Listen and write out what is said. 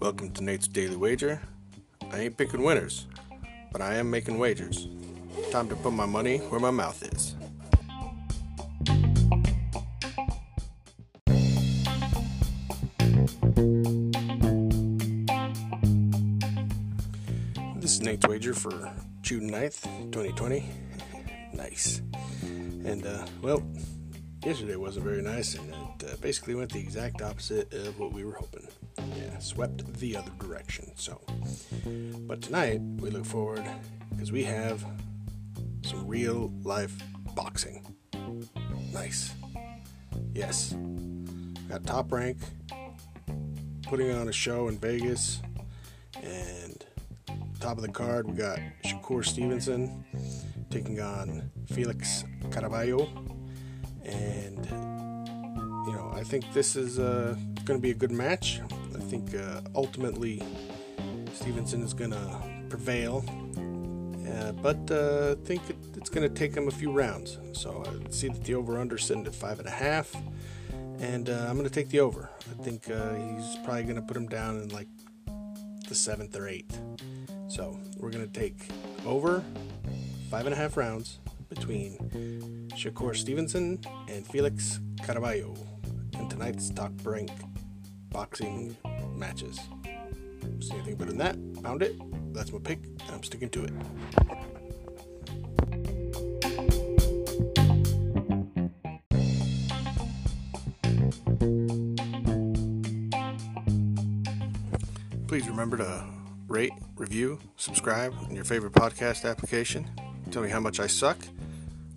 Welcome to Nate's Daily Wager. I ain't picking winners, but I am making wagers. Time to put my money where my mouth is. This is Nate's Wager for June 9th, 2020. nice. And, uh, well, yesterday wasn't very nice, and it uh, basically went the exact opposite of what we were hoping. Yeah, swept the other direction. So, but tonight we look forward because we have some real life boxing. Nice. Yes. Got top rank putting on a show in Vegas, and top of the card we got Shakur Stevenson taking on Felix Caraballo, and you know I think this is uh, going to be a good match. I think uh, ultimately Stevenson is going to prevail, uh, but uh, I think it, it's going to take him a few rounds. So I see that the over/under sitting at five and a half, and uh, I'm going to take the over. I think uh, he's probably going to put him down in like the seventh or eighth. So we're going to take over five and a half rounds between Shakur Stevenson and Felix Caraballo in tonight's top rank boxing matches. See anything better than that? Found it. That's my pick, and I'm sticking to it. Please remember to rate, review, subscribe in your favorite podcast application. Tell me how much I suck